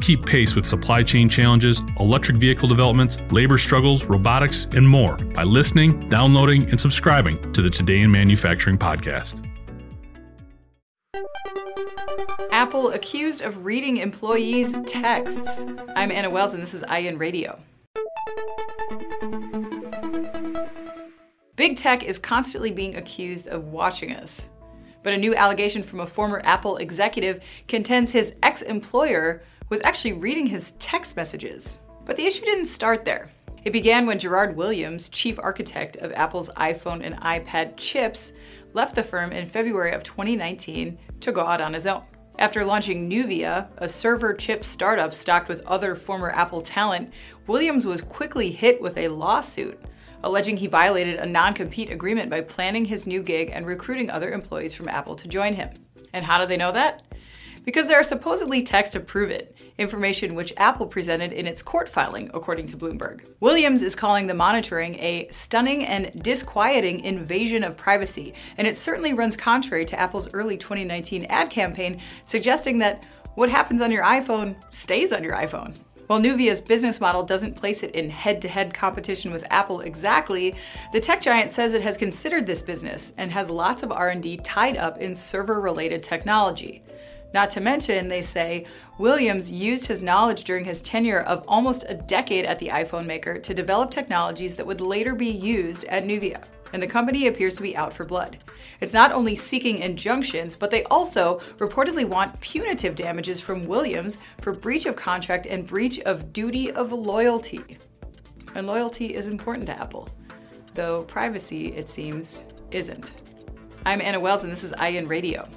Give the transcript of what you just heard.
Keep pace with supply chain challenges, electric vehicle developments, labor struggles, robotics, and more by listening, downloading, and subscribing to the Today in Manufacturing podcast. Apple accused of reading employees' texts. I'm Anna Wells, and this is IEN Radio. Big tech is constantly being accused of watching us. But a new allegation from a former Apple executive contends his ex employer was actually reading his text messages. But the issue didn't start there. It began when Gerard Williams, chief architect of Apple's iPhone and iPad chips, left the firm in February of 2019 to go out on his own. After launching Nuvia, a server chip startup stocked with other former Apple talent, Williams was quickly hit with a lawsuit alleging he violated a non compete agreement by planning his new gig and recruiting other employees from Apple to join him. And how do they know that? Because there are supposedly texts to prove it, information which Apple presented in its court filing, according to Bloomberg. Williams is calling the monitoring a stunning and disquieting invasion of privacy, and it certainly runs contrary to Apple's early 2019 ad campaign suggesting that what happens on your iPhone stays on your iPhone. While Nuvia's business model doesn't place it in head-to-head competition with Apple exactly, the tech giant says it has considered this business and has lots of R&D tied up in server-related technology. Not to mention, they say, Williams used his knowledge during his tenure of almost a decade at the iPhone maker to develop technologies that would later be used at Nuvia. And the company appears to be out for blood. It's not only seeking injunctions, but they also reportedly want punitive damages from Williams for breach of contract and breach of duty of loyalty. And loyalty is important to Apple, though privacy, it seems, isn't. I'm Anna Wells, and this is IEN Radio.